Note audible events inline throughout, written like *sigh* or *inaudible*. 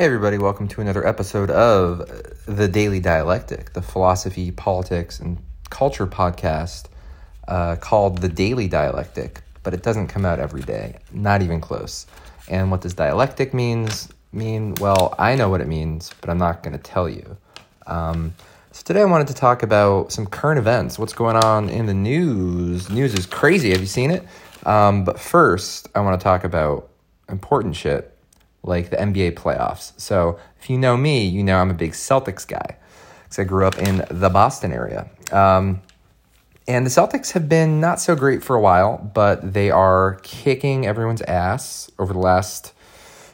Hey, everybody, welcome to another episode of The Daily Dialectic, the philosophy, politics, and culture podcast uh, called The Daily Dialectic, but it doesn't come out every day, not even close. And what does dialectic means mean? Well, I know what it means, but I'm not going to tell you. Um, so today I wanted to talk about some current events, what's going on in the news. News is crazy. Have you seen it? Um, but first, I want to talk about important shit like the NBA playoffs. So if you know me, you know I'm a big Celtics guy because I grew up in the Boston area. Um, and the Celtics have been not so great for a while, but they are kicking everyone's ass over the last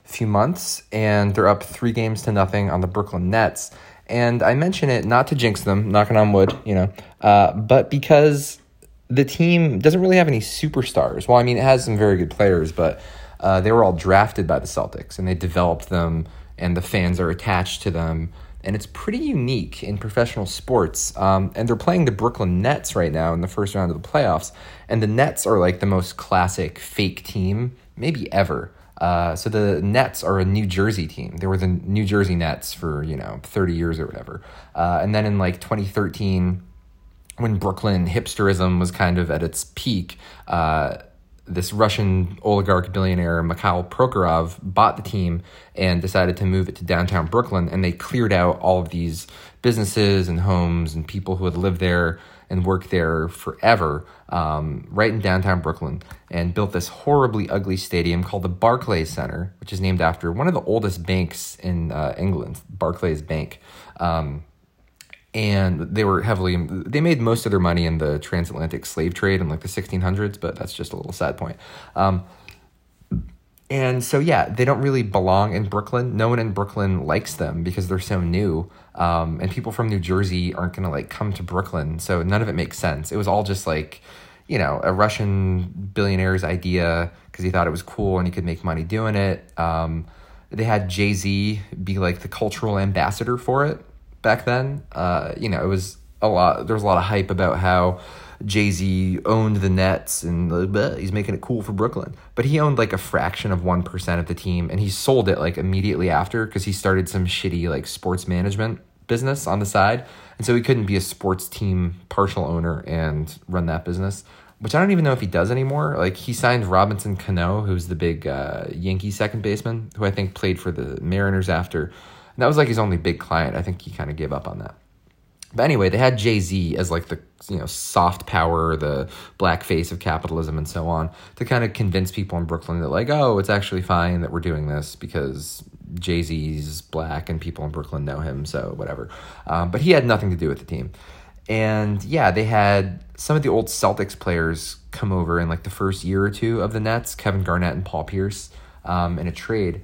few months, and they're up three games to nothing on the Brooklyn Nets. And I mention it not to jinx them, knocking on wood, you know, uh, but because the team doesn't really have any superstars. Well, I mean, it has some very good players, but uh, they were all drafted by the Celtics and they developed them, and the fans are attached to them. And it's pretty unique in professional sports. Um, and they're playing the Brooklyn Nets right now in the first round of the playoffs. And the Nets are like the most classic fake team, maybe ever. Uh, so the Nets are a New Jersey team. They were the New Jersey Nets for you know 30 years or whatever. Uh, and then in like 2013, when Brooklyn hipsterism was kind of at its peak, uh, this Russian oligarch billionaire Mikhail Prokhorov bought the team and decided to move it to downtown Brooklyn. And they cleared out all of these businesses and homes and people who had lived there and worked there forever, um, right in downtown Brooklyn, and built this horribly ugly stadium called the Barclays Center, which is named after one of the oldest banks in uh, England, Barclays Bank. Um, and they were heavily they made most of their money in the transatlantic slave trade in like the 1600s but that's just a little sad point. Um, and so yeah they don't really belong in brooklyn. No one in brooklyn likes them because they're so new um, and people from new jersey aren't going to like come to brooklyn so none of it makes sense. It was all just like you know a russian billionaire's idea because he thought it was cool and he could make money doing it. Um, they had jay-z be like the cultural ambassador for it back then. Uh, you know, it was a lot. There was a lot of hype about how Jay Z owned the Nets and uh, he's making it cool for Brooklyn. But he owned like a fraction of one percent of the team, and he sold it like immediately after because he started some shitty like sports management business on the side, and so he couldn't be a sports team partial owner and run that business. Which I don't even know if he does anymore. Like he signed Robinson Cano, who's the big uh, Yankee second baseman, who I think played for the Mariners after and that was like his only big client. I think he kind of gave up on that. But anyway, they had Jay Z as like the you know soft power, the black face of capitalism, and so on, to kind of convince people in Brooklyn that like, oh, it's actually fine that we're doing this because Jay Z's black and people in Brooklyn know him, so whatever. Um, but he had nothing to do with the team, and yeah, they had some of the old Celtics players come over in like the first year or two of the Nets, Kevin Garnett and Paul Pierce, um, in a trade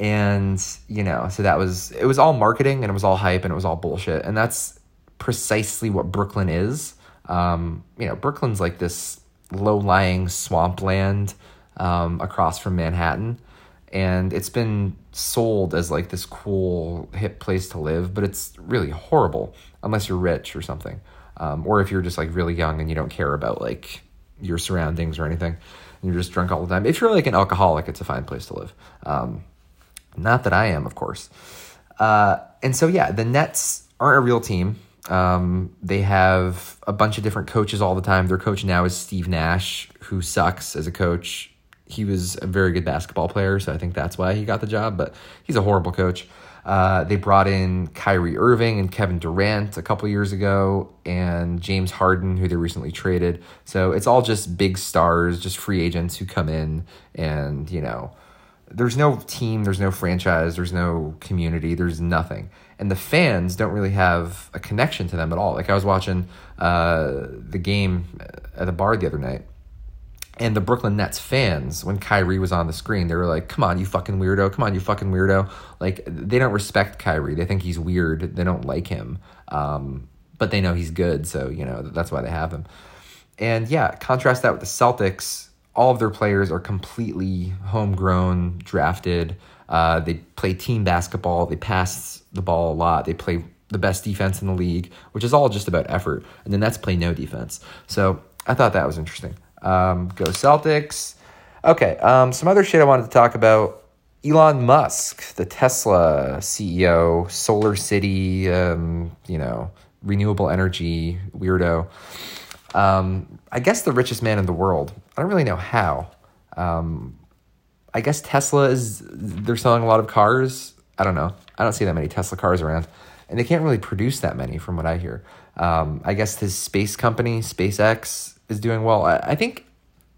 and you know so that was it was all marketing and it was all hype and it was all bullshit. And that's precisely what brooklyn is. Um, you know brooklyn's like this low-lying swampland um, across from manhattan. And it's been sold as like this cool hip place to live but it's really horrible unless you're rich or something. Um, or if you're just like really young and you don't care about like your surroundings or anything and you're just drunk all the time. If you're like an alcoholic it's a fine place to live. Um, not that I am, of course. Uh, and so, yeah, the Nets aren't a real team. Um, they have a bunch of different coaches all the time. Their coach now is Steve Nash, who sucks as a coach. He was a very good basketball player, so I think that's why he got the job, but he's a horrible coach. Uh, they brought in Kyrie Irving and Kevin Durant a couple years ago, and James Harden, who they recently traded. So it's all just big stars, just free agents who come in and, you know, there's no team, there's no franchise, there's no community, there's nothing. And the fans don't really have a connection to them at all. Like I was watching uh, the game at the bar the other night, and the Brooklyn Nets fans, when Kyrie was on the screen, they were like, "Come on, you fucking weirdo! Come on, you fucking weirdo!" Like they don't respect Kyrie. They think he's weird. They don't like him, um, but they know he's good. So you know that's why they have him. And yeah, contrast that with the Celtics all of their players are completely homegrown, drafted. Uh, they play team basketball. They pass the ball a lot. They play the best defense in the league, which is all just about effort. And then that's play no defense. So I thought that was interesting. Um, go Celtics. Okay, um, some other shit I wanted to talk about. Elon Musk, the Tesla CEO, Solar City, um, you know, renewable energy weirdo. Um, I guess the richest man in the world. I don't really know how. Um, I guess Tesla is, they're selling a lot of cars. I don't know. I don't see that many Tesla cars around. And they can't really produce that many from what I hear. Um, I guess his space company, SpaceX, is doing well. I, I think,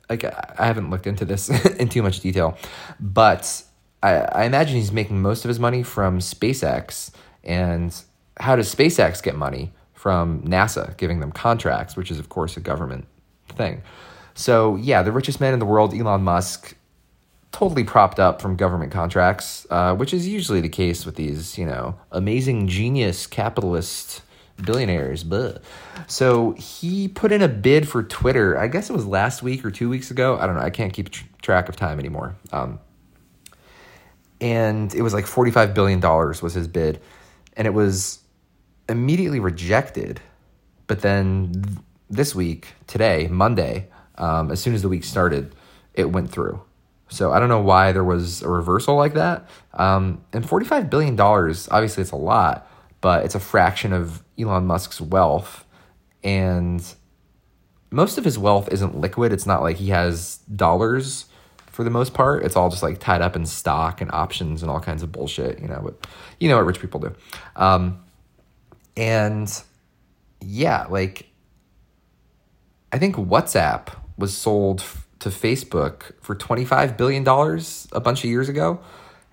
like, I haven't looked into this *laughs* in too much detail, but I, I imagine he's making most of his money from SpaceX. And how does SpaceX get money? From NASA giving them contracts, which is, of course, a government thing. So, yeah, the richest man in the world, Elon Musk, totally propped up from government contracts, uh, which is usually the case with these, you know, amazing genius capitalist billionaires. But so he put in a bid for Twitter. I guess it was last week or two weeks ago. I don't know. I can't keep tr- track of time anymore. Um, and it was like $45 billion was his bid. And it was immediately rejected. But then this week, today, Monday, um, as soon as the week started, it went through. So I don't know why there was a reversal like that. Um, and $45 billion, obviously, it's a lot, but it's a fraction of Elon Musk's wealth. And most of his wealth isn't liquid. It's not like he has dollars for the most part. It's all just like tied up in stock and options and all kinds of bullshit, you know, but you know what rich people do. Um, and yeah, like I think WhatsApp was sold f- to Facebook for $25 billion a bunch of years ago.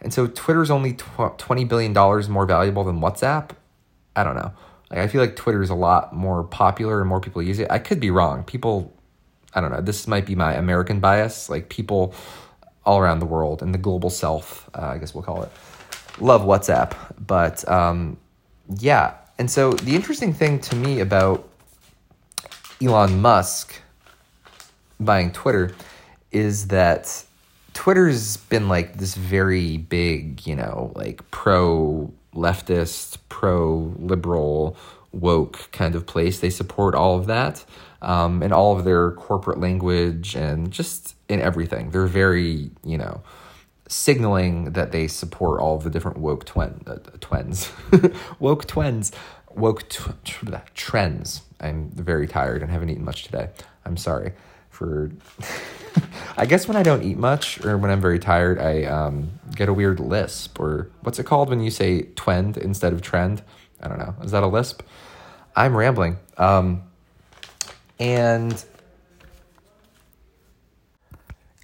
And so Twitter's only tw- $20 billion more valuable than WhatsApp. I don't know. Like I feel like Twitter is a lot more popular and more people use it. I could be wrong. People I don't know. This might be my American bias. Like people all around the world and the global self, uh, I guess we'll call it, love WhatsApp. But um, yeah. And so the interesting thing to me about Elon Musk buying Twitter is that Twitter's been like this very big, you know, like pro leftist, pro liberal, woke kind of place. They support all of that um, in all of their corporate language and just in everything. They're very, you know, signaling that they support all the different woke twin, uh, twins, *laughs* woke twins, woke tw- trends. I'm very tired and haven't eaten much today. I'm sorry for. *laughs* I guess when I don't eat much or when I'm very tired, I um, get a weird lisp or what's it called when you say twend instead of trend? I don't know. Is that a lisp? I'm rambling. Um, and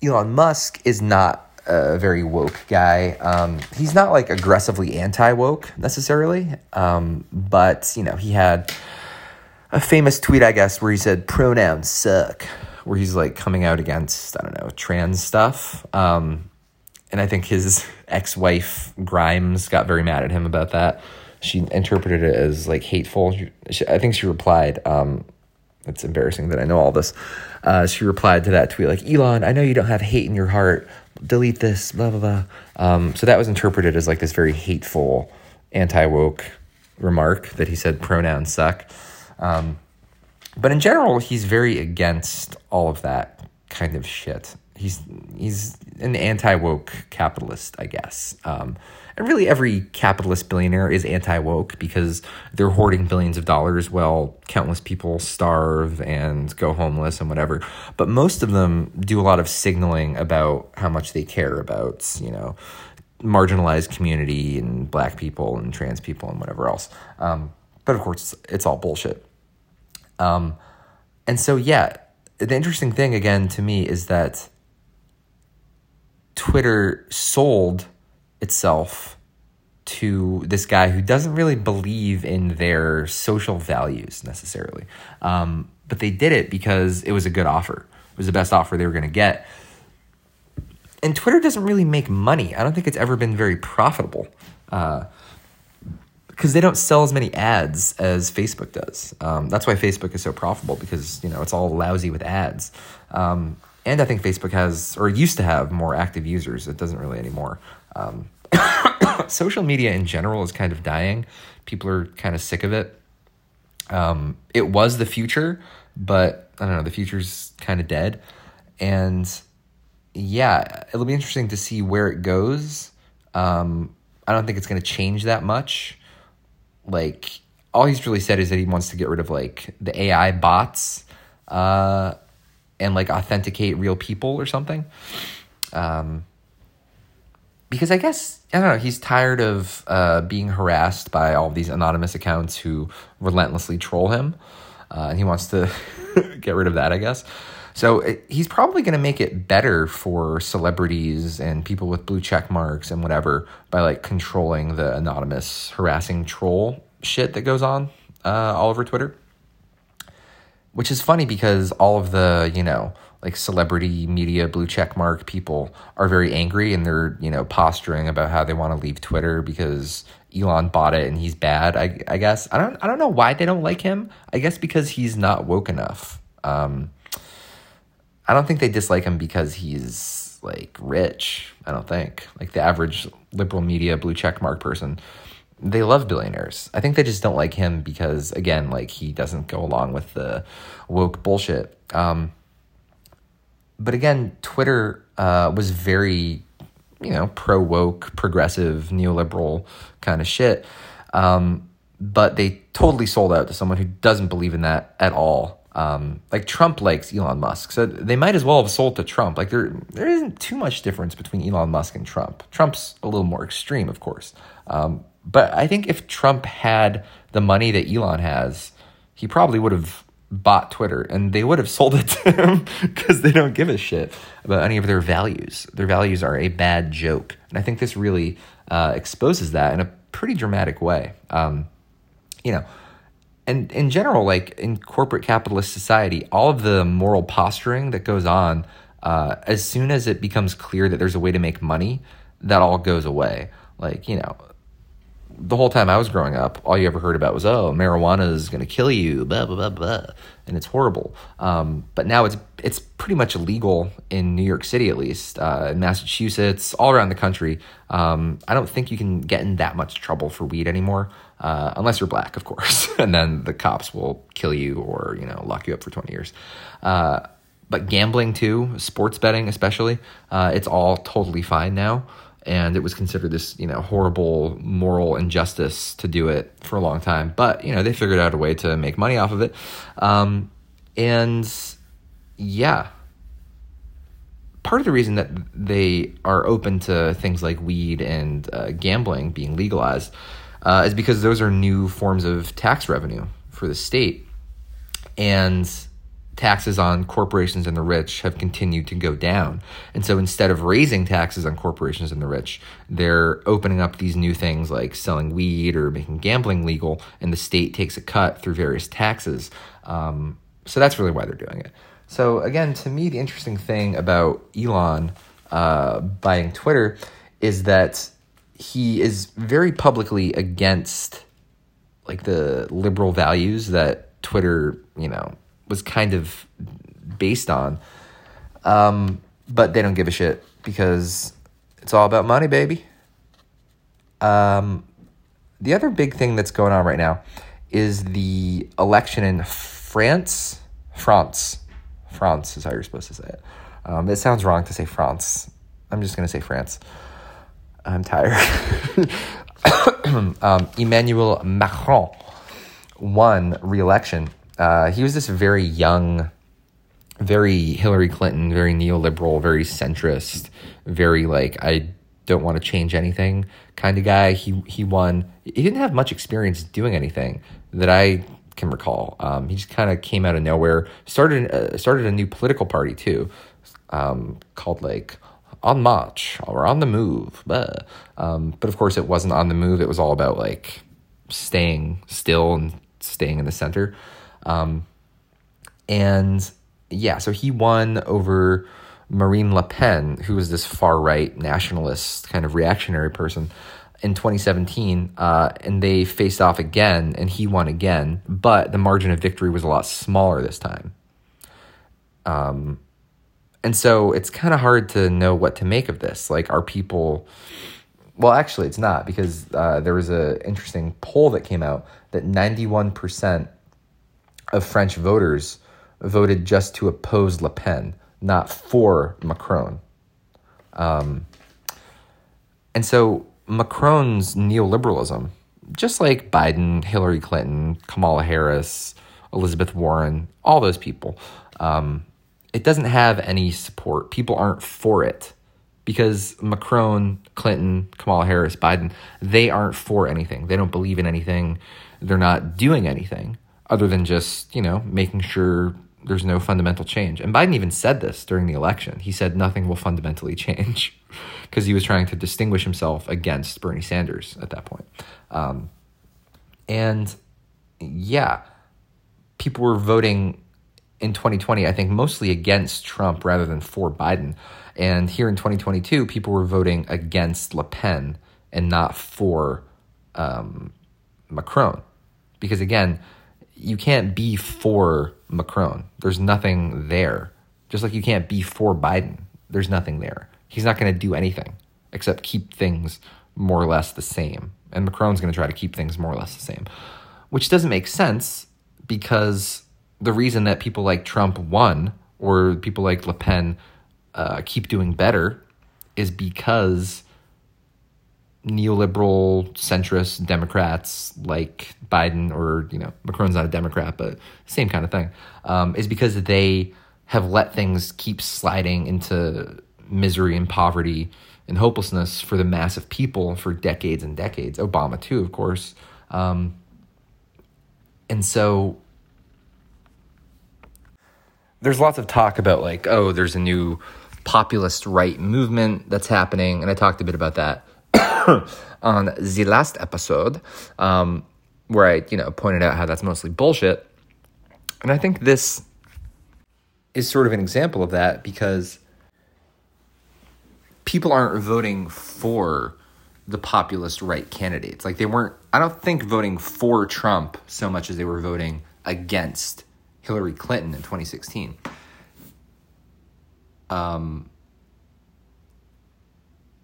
Elon Musk is not a very woke guy. Um, he's not like aggressively anti woke necessarily, um, but you know, he had a famous tweet, I guess, where he said pronouns suck, where he's like coming out against, I don't know, trans stuff. Um, and I think his *laughs* ex wife, Grimes, got very mad at him about that. She interpreted it as like hateful. She, I think she replied, um, it's embarrassing that I know all this. Uh, she replied to that tweet like, Elon, I know you don't have hate in your heart. Delete this, blah, blah, blah. Um, so that was interpreted as like this very hateful, anti woke remark that he said pronouns suck. Um, but in general, he's very against all of that kind of shit. He's he's an anti woke capitalist, I guess. Um, and really, every capitalist billionaire is anti woke because they're hoarding billions of dollars while countless people starve and go homeless and whatever. But most of them do a lot of signaling about how much they care about, you know, marginalized community and black people and trans people and whatever else. Um, but of course, it's, all bullshit. Um, and so, yeah, the interesting thing again to me is that Twitter sold itself to this guy who doesn't really believe in their social values necessarily. Um, but they did it because it was a good offer. It was the best offer they were going to get. And Twitter doesn't really make money. I don't think it's ever been very profitable because uh, they don't sell as many ads as Facebook does. Um, that's why Facebook is so profitable because you know it's all lousy with ads. Um, and I think Facebook has or used to have more active users. It doesn't really anymore. Um, *coughs* social media in general is kind of dying. People are kind of sick of it. Um, it was the future, but I don't know, the future's kind of dead. And yeah, it'll be interesting to see where it goes. Um, I don't think it's going to change that much. Like, all he's really said is that he wants to get rid of like the AI bots uh, and like authenticate real people or something. Um, because I guess I don't know. He's tired of uh, being harassed by all these anonymous accounts who relentlessly troll him, uh, and he wants to *laughs* get rid of that. I guess. So it, he's probably going to make it better for celebrities and people with blue check marks and whatever by like controlling the anonymous harassing troll shit that goes on uh, all over Twitter. Which is funny because all of the, you know, like celebrity media blue check mark people are very angry and they're, you know, posturing about how they want to leave Twitter because Elon bought it and he's bad. I, I guess I don't I don't know why they don't like him. I guess because he's not woke enough. Um, I don't think they dislike him because he's like rich. I don't think like the average liberal media blue check mark person they love billionaires. I think they just don't like him because again, like he doesn't go along with the woke bullshit. Um, but again, Twitter uh, was very, you know, pro woke, progressive, neoliberal kind of shit. Um, but they totally sold out to someone who doesn't believe in that at all. Um, like Trump likes Elon Musk, so they might as well have sold to Trump. Like there, there isn't too much difference between Elon Musk and Trump. Trump's a little more extreme, of course, um, but I think if Trump had the money that Elon has, he probably would have bought Twitter and they would have *laughs* sold it to him because they don't give a shit about any of their values. Their values are a bad joke. And I think this really uh, exposes that in a pretty dramatic way. Um, you know, and in general, like in corporate capitalist society, all of the moral posturing that goes on, uh, as soon as it becomes clear that there's a way to make money, that all goes away. Like, you know, the whole time I was growing up, all you ever heard about was, oh, marijuana is going to kill you, blah, blah, blah, blah. And it's horrible. Um, but now it's, it's pretty much illegal in New York City, at least, uh, in Massachusetts, all around the country. Um, I don't think you can get in that much trouble for weed anymore, uh, unless you're black, of course. *laughs* and then the cops will kill you or, you know, lock you up for 20 years. Uh, but gambling too, sports betting especially, uh, it's all totally fine now and it was considered this you know horrible moral injustice to do it for a long time. But you know they figured out a way to make money off of it. Um, and yeah. Part of the reason that they are open to things like weed and uh, gambling being legalized uh, is because those are new forms of tax revenue for the state. And taxes on corporations and the rich have continued to go down. And so instead of raising taxes on corporations and the rich, they're opening up these new things like selling weed or making gambling legal, and the state takes a cut through various taxes. Um, so that's really why they're doing it. So again, to me, the interesting thing about Elon uh, buying Twitter is that he is very publicly against like the liberal values that Twitter, you know, was kind of based on. Um, but they don't give a shit because it's all about money, baby. Um, the other big thing that's going on right now is the election in France. France. France is how you're supposed to say it. Um, it sounds wrong to say France. I'm just going to say France. I'm tired. *laughs* um, Emmanuel Macron won re election uh, he was this very young, very Hillary Clinton, very neoliberal, very centrist, very like I don't want to change anything kind of guy. He he won. He didn't have much experience doing anything that I can recall. Um, he just kind of came out of nowhere. started uh, started a new political party too, um, called like on march or on the move. But um, but of course, it wasn't on the move. It was all about like staying still and staying in the center. Um, and yeah, so he won over Marine Le Pen, who was this far right nationalist kind of reactionary person in 2017. Uh, and they faced off again, and he won again, but the margin of victory was a lot smaller this time. Um, and so it's kind of hard to know what to make of this. Like, are people. Well, actually, it's not because uh, there was an interesting poll that came out that 91% of French voters voted just to oppose Le Pen, not for Macron. Um, And so Macron's neoliberalism, just like Biden, Hillary Clinton, Kamala Harris, Elizabeth Warren, all those people, um, it doesn't have any support. People aren't for it because Macron, Clinton, Kamala Harris, Biden, they aren't for anything. They don't believe in anything. They're not doing anything other than just, you know, making sure there's no fundamental change. And Biden even said this during the election. He said nothing will fundamentally *laughs* change because he was trying to distinguish himself against Bernie Sanders at that point. Um, and yeah, people were voting in 2020, I think mostly against Trump rather than for Biden. And here in 2022, people were voting against Le Pen and not for um, Macron. Because again, you can't be for Macron. There's nothing there. Just like you can't be for Biden. There's nothing there. He's not going to do anything except keep things more or less the same. And Macron's going to try to keep things more or less the same, which doesn't make sense because the reason that people like Trump won or people like Le Pen uh, keep doing better is because neoliberal centrist Democrats like Biden or you know Macron's not a Democrat but same kind of thing um, is because they have let things keep sliding into misery and poverty and hopelessness for the mass of people for decades and decades. Obama too, of course, um, and so there's lots of talk about like oh there's a new populist right movement that's happening and I talked a bit about that *coughs* on the last episode, um, where I, you know, pointed out how that's mostly bullshit. And I think this is sort of an example of that because people aren't voting for the populist right candidates. Like they weren't, I don't think voting for Trump so much as they were voting against Hillary Clinton in 2016. Um,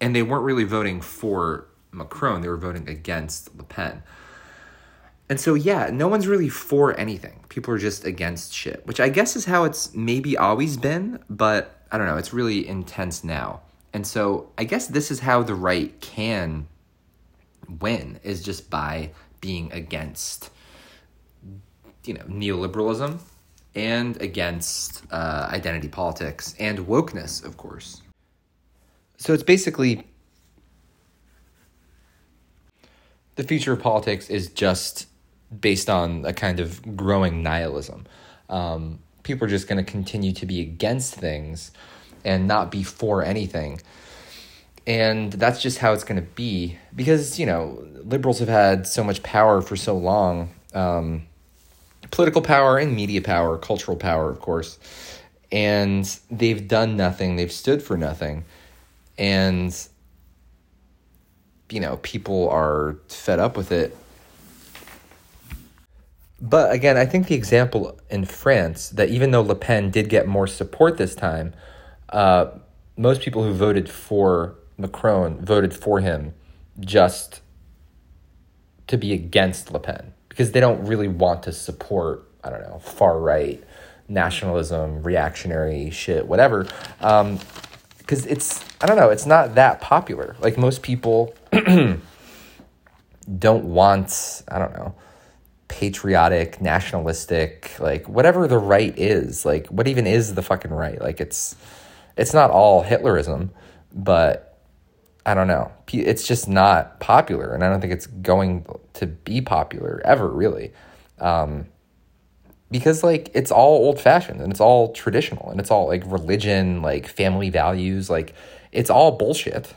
and they weren't really voting for Macron, they were voting against Le Pen. And so, yeah, no one's really for anything. People are just against shit, which I guess is how it's maybe always been, but I don't know, it's really intense now. And so, I guess this is how the right can win is just by being against you know neoliberalism and against uh, identity politics and wokeness, of course. So it's basically the future of politics is just based on a kind of growing nihilism. Um, people are just going to continue to be against things and not be for anything. And that's just how it's going to be because, you know, liberals have had so much power for so long um, political power and media power, cultural power, of course. And they've done nothing, they've stood for nothing and you know people are fed up with it. But again i think the example in france that even though le pen did get more support this time uh, most people who voted for macron voted for him just to be against le pen because they don't really want to support i don't know far right nationalism reactionary shit whatever. Um, because it's I don't know, it's not that popular. Like most people *clears throat* don't want, I don't know, patriotic, nationalistic, like whatever the right is. Like what even is the fucking right? Like it's it's not all Hitlerism, but I don't know. It's just not popular, and I don't think it's going to be popular ever, really. Um, because like it's all old fashioned and it's all traditional and it's all like religion, like family values, like it's all bullshit.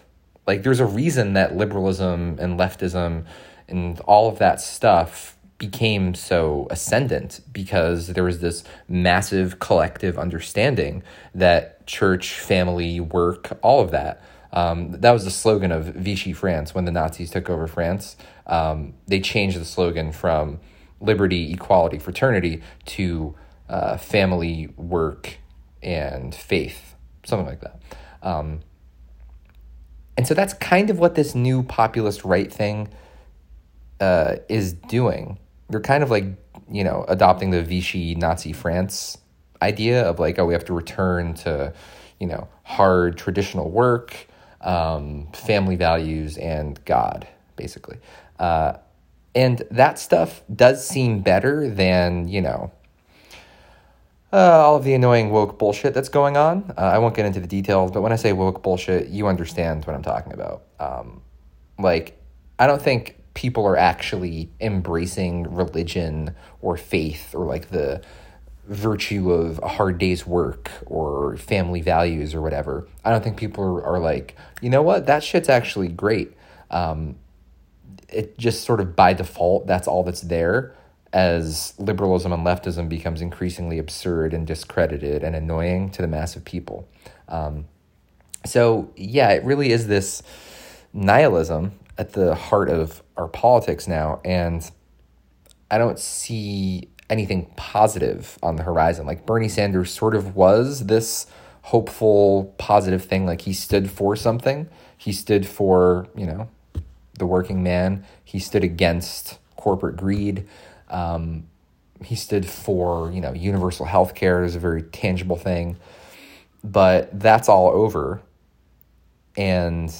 Like there's a reason that liberalism and leftism and all of that stuff became so ascendant because there was this massive collective understanding that church, family, work, all of that. Um, that was the slogan of Vichy France when the Nazis took over France. Um, they changed the slogan from liberty, equality, fraternity to uh, family, work, and faith, something like that. Um, and so that's kind of what this new populist right thing uh, is doing. They're kind of like, you know, adopting the Vichy Nazi France idea of like, oh, we have to return to, you know, hard traditional work. um, family values, and God, basically. Uh, and that stuff does seem better than, you know, uh, all of the annoying woke bullshit that's going on. Uh, I won't get into the details, but when I say woke bullshit, you understand what I'm talking about. Um, like, I don't think people are actually embracing religion or faith or like the virtue of a hard day's work or family values or whatever. I don't think people are, are like, you know what, that shit's actually great. Um, it just sort of by default, that's all that's there as liberalism and leftism becomes increasingly absurd and discredited and annoying to the mass of people. Um, so, yeah, it really is this nihilism at the heart of our politics now. And I don't see anything positive on the horizon. Like Bernie Sanders sort of was this hopeful, positive thing. Like he stood for something. He stood for, you know, the working man. He stood against corporate greed. Um, he stood for, you know, universal health care is a very tangible thing. But that's all over. And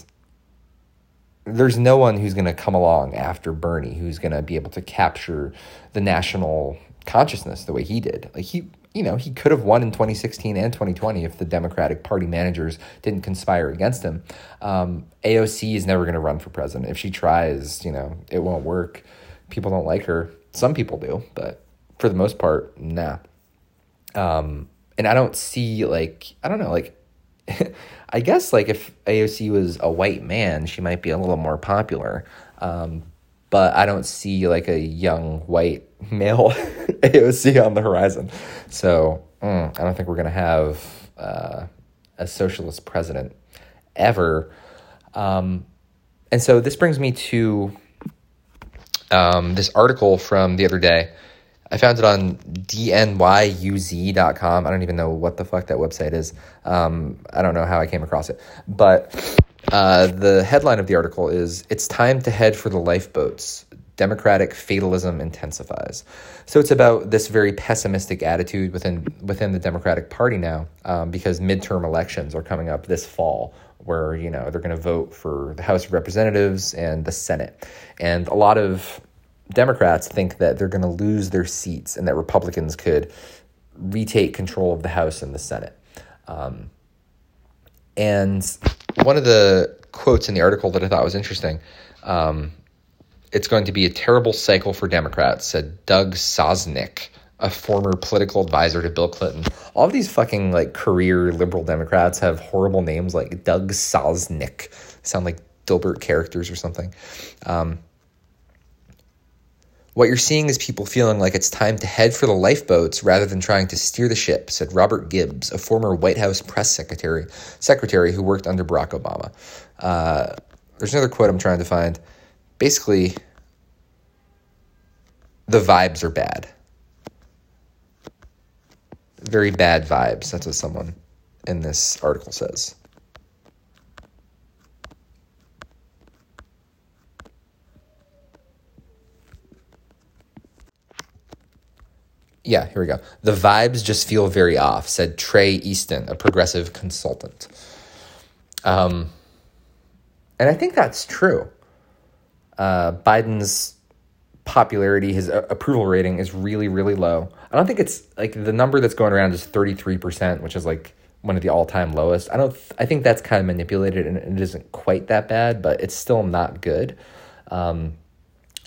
there's no one who's going to come along after Bernie who's going to be able to capture the national consciousness the way he did. Like he, you know, he could have won in 2016 and 2020 if the Democratic Party managers didn't conspire against him. Um, AOC is never going to run for president. If she tries, you know, it won't work. People don't like her. Some people do, but for the most part, nah. Um, and I don't see like I don't know like *laughs* I guess like if AOC was a white man, she might be a little more popular. Um, but I don't see like a young white *laughs* male *laughs* AOC on the horizon. So mm, I don't think we're going to have uh, a socialist president ever. Um, and so this brings me to um, this article from the other day. I found it on dnyuz.com. I don't even know what the fuck that website is. Um, I don't know how I came across it. But uh, the headline of the article is It's Time to Head for the Lifeboats. Democratic fatalism intensifies. So it's about this very pessimistic attitude within within the Democratic Party now, um, because midterm elections are coming up this fall, where you know they're going to vote for the House of Representatives and the Senate, and a lot of Democrats think that they're going to lose their seats and that Republicans could retake control of the House and the Senate. Um, and one of the quotes in the article that I thought was interesting um, it's going to be a terrible cycle for Democrats, said Doug Sosnik, a former political advisor to Bill Clinton. All of these fucking like career liberal Democrats have horrible names like Doug Sosnik, sound like Dilbert characters or something. Um, what you're seeing is people feeling like it's time to head for the lifeboats rather than trying to steer the ship, said Robert Gibbs, a former White House press secretary, secretary who worked under Barack Obama. Uh, there's another quote I'm trying to find. Basically, the vibes are bad. Very bad vibes. That's what someone in this article says. Yeah, here we go. The vibes just feel very off, said Trey Easton, a progressive consultant. Um, and I think that's true. Uh, Biden's popularity, his uh, approval rating is really, really low. I don't think it's like the number that's going around is 33%, which is like one of the all time lowest. I don't, th- I think that's kind of manipulated and it isn't quite that bad, but it's still not good. Um,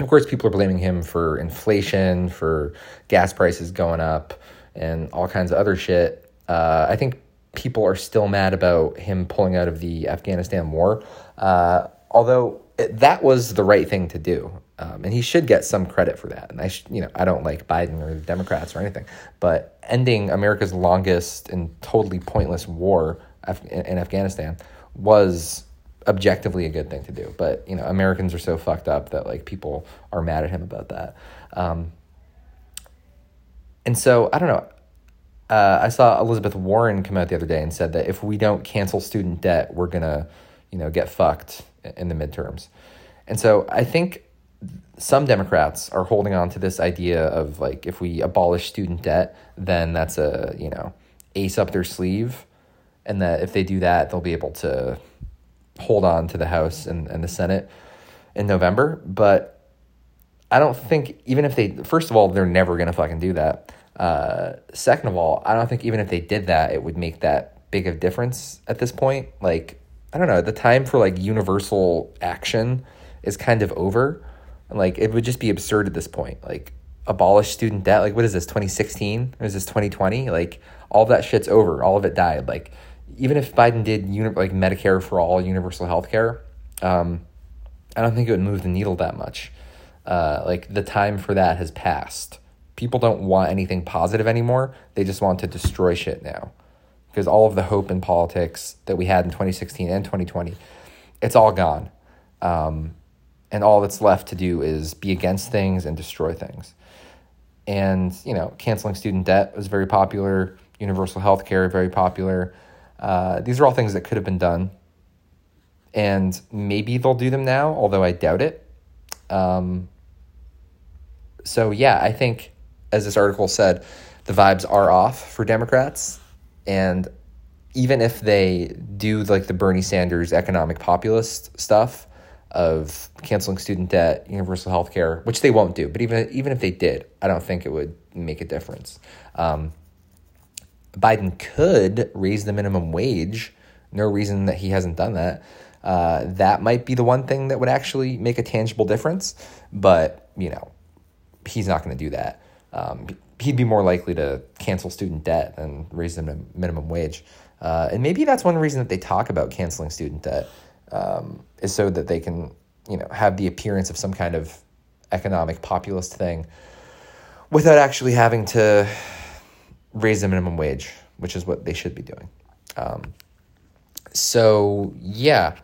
of course, people are blaming him for inflation, for gas prices going up, and all kinds of other shit. Uh, I think people are still mad about him pulling out of the Afghanistan war, uh, although it, that was the right thing to do. Um, and he should get some credit for that. And I, sh- you know, I don't like Biden or the Democrats or anything, but ending America's longest and totally pointless war in Afghanistan was objectively a good thing to do. But you know, Americans are so fucked up that like people are mad at him about that. Um, and so I don't know. Uh, I saw Elizabeth Warren come out the other day and said that if we don't cancel student debt, we're gonna, you know, get fucked in the midterms. And so I think some Democrats are holding on to this idea of like if we abolish student debt, then that's a you know ace up their sleeve, and that if they do that, they'll be able to hold on to the House and, and the Senate in November. But I don't think, even if they, first of all, they're never going to fucking do that. Uh, second of all, I don't think even if they did that, it would make that big of difference at this point. Like, I don't know, the time for like universal action is kind of over. Like, it would just be absurd at this point. Like, abolish student debt. Like, what is this, 2016? Or is this 2020? Like, all that shit's over. All of it died. Like, even if Biden did uni- like Medicare for all, universal health care, um, I don't think it would move the needle that much. Uh, like, the time for that has passed. People don't want anything positive anymore. They just want to destroy shit now. Because all of the hope in politics that we had in 2016 and 2020, it's all gone. Um, and all that's left to do is be against things and destroy things. And, you know, canceling student debt was very popular, universal health care, very popular. Uh, these are all things that could have been done. And maybe they'll do them now, although I doubt it. Um, so, yeah, I think, as this article said, the vibes are off for Democrats. And even if they do like the Bernie Sanders economic populist stuff, of canceling student debt, universal health care, which they won't do. But even even if they did, I don't think it would make a difference. Um, Biden could raise the minimum wage. No reason that he hasn't done that. Uh, that might be the one thing that would actually make a tangible difference. But you know, he's not going to do that. Um, he'd be more likely to cancel student debt than raise the minimum wage. Uh, and maybe that's one reason that they talk about canceling student debt um, is so that they can, you know, have the appearance of some kind of economic populist thing without actually having to raise the minimum wage, which is what they should be doing. Um, so yeah,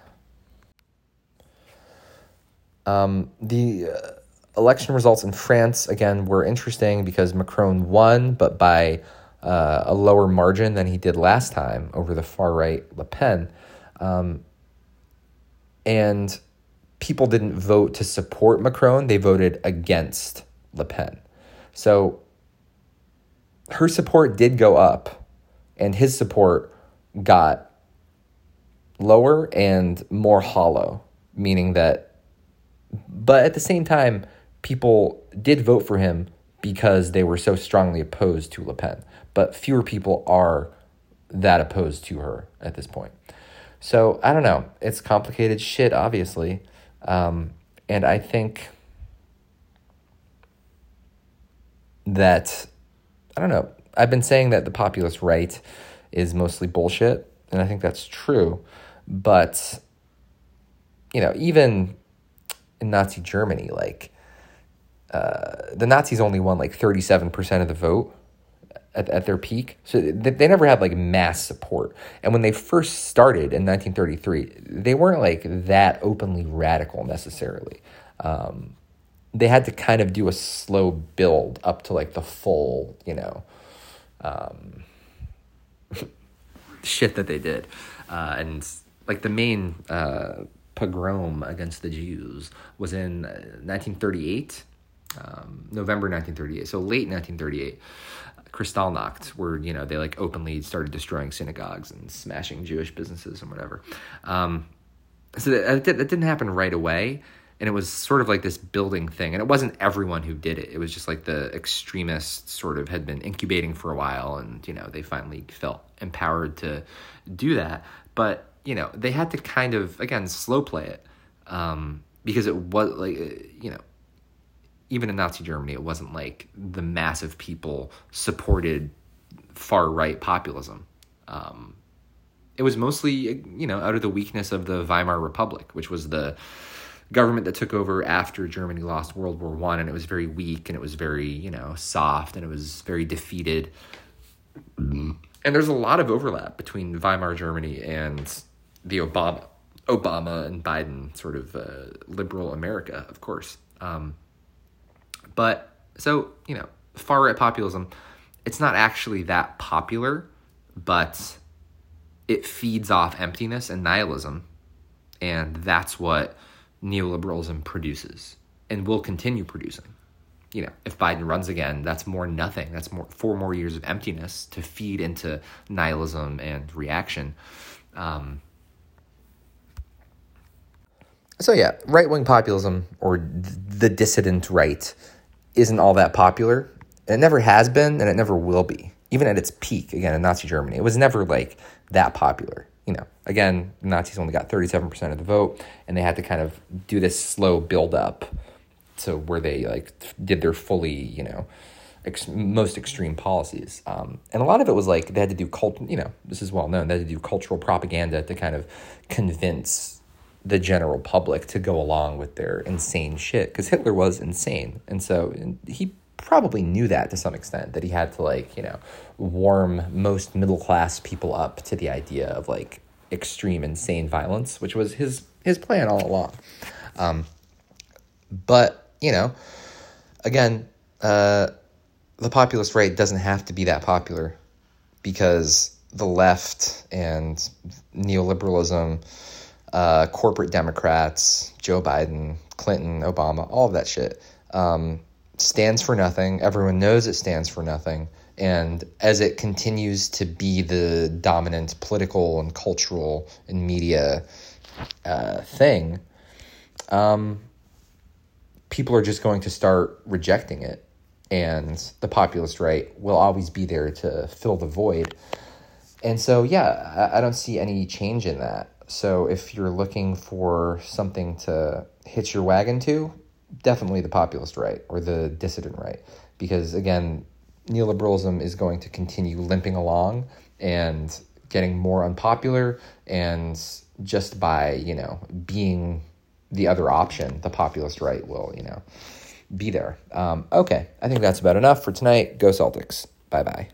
um, the uh, election results in France again were interesting because Macron won, but by uh, a lower margin than he did last time over the far right Le Pen. Um, and people didn't vote to support Macron, they voted against Le Pen. So her support did go up, and his support got lower and more hollow, meaning that, but at the same time, people did vote for him because they were so strongly opposed to Le Pen. But fewer people are that opposed to her at this point. So I don't know. It's complicated shit, obviously. Um, and I think that, I don't know. I've been saying that the populist right is mostly bullshit, and I think that's true. But, you know, even in Nazi Germany, like, uh, the Nazis only won like 37% of the vote at, at their peak. So they, they never had like mass support. And when they first started in 1933, they weren't like that openly radical necessarily. Um, they had to kind of do a slow build up to like the full, you know, um, *laughs* shit that they did. Uh, and like the main uh, pogrom against the Jews was in 1938, uh, um, November 1938, so late 1938. Kristallnacht, where you know they like openly started destroying synagogues and smashing Jewish businesses and whatever. Um, so that, that didn't happen right away, and it was sort of like this building thing. And it wasn't everyone who did it; it was just like the extremists sort of had been incubating for a while, and you know they finally felt empowered to do that. But you know they had to kind of again slow play it um, because it was like you know even in Nazi Germany, it wasn't like the massive people supported far right populism. Um, it was mostly, you know, out of the weakness of the Weimar Republic, which was the government that took over after Germany lost World War One, and it was very weak and it was very, you know, soft and it was very defeated. And there's a lot of overlap between Weimar Germany and the Obama, Obama and Biden sort of uh, liberal America, of course. Um, but so, you know, far right populism, it's not actually that popular, but it feeds off emptiness and nihilism. And that's what neoliberalism produces and will continue producing. You know, if Biden runs again, that's more nothing. That's more four more years of emptiness to feed into nihilism and reaction. Um, so yeah, right wing populism or the dissident right isn't all that popular. It never has been, and it never will be. Even at its peak, again in Nazi Germany, it was never like that popular. You know, again, the Nazis only got thirty-seven percent of the vote, and they had to kind of do this slow build up to where they like did their fully, you know, ex- most extreme policies. Um, and a lot of it was like they had to do cult. You know, this is well known. They had to do cultural propaganda to kind of convince the general public to go along with their insane shit because Hitler was insane, and so he probably knew that to some extent that he had to like you know warm most middle class people up to the idea of like extreme insane violence, which was his his plan all along. Um, but you know, again, uh, the populist right doesn't have to be that popular because the left and neoliberalism uh, corporate Democrats, Joe Biden, Clinton, Obama, all of that shit um, stands for nothing. Everyone knows it stands for nothing. And as it continues to be the dominant political and cultural and media uh, thing, um, people are just going to start rejecting it. And the populist right will always be there to fill the void. And so, yeah, I, I don't see any change in that. So if you're looking for something to hitch your wagon to, definitely the populist right or the dissident right. Because again, neoliberalism is going to continue limping along and getting more unpopular and just by, you know, being the other option, the populist right will, you know, be there. Um, okay, I think that's about enough for tonight. Go Celtics. Bye bye.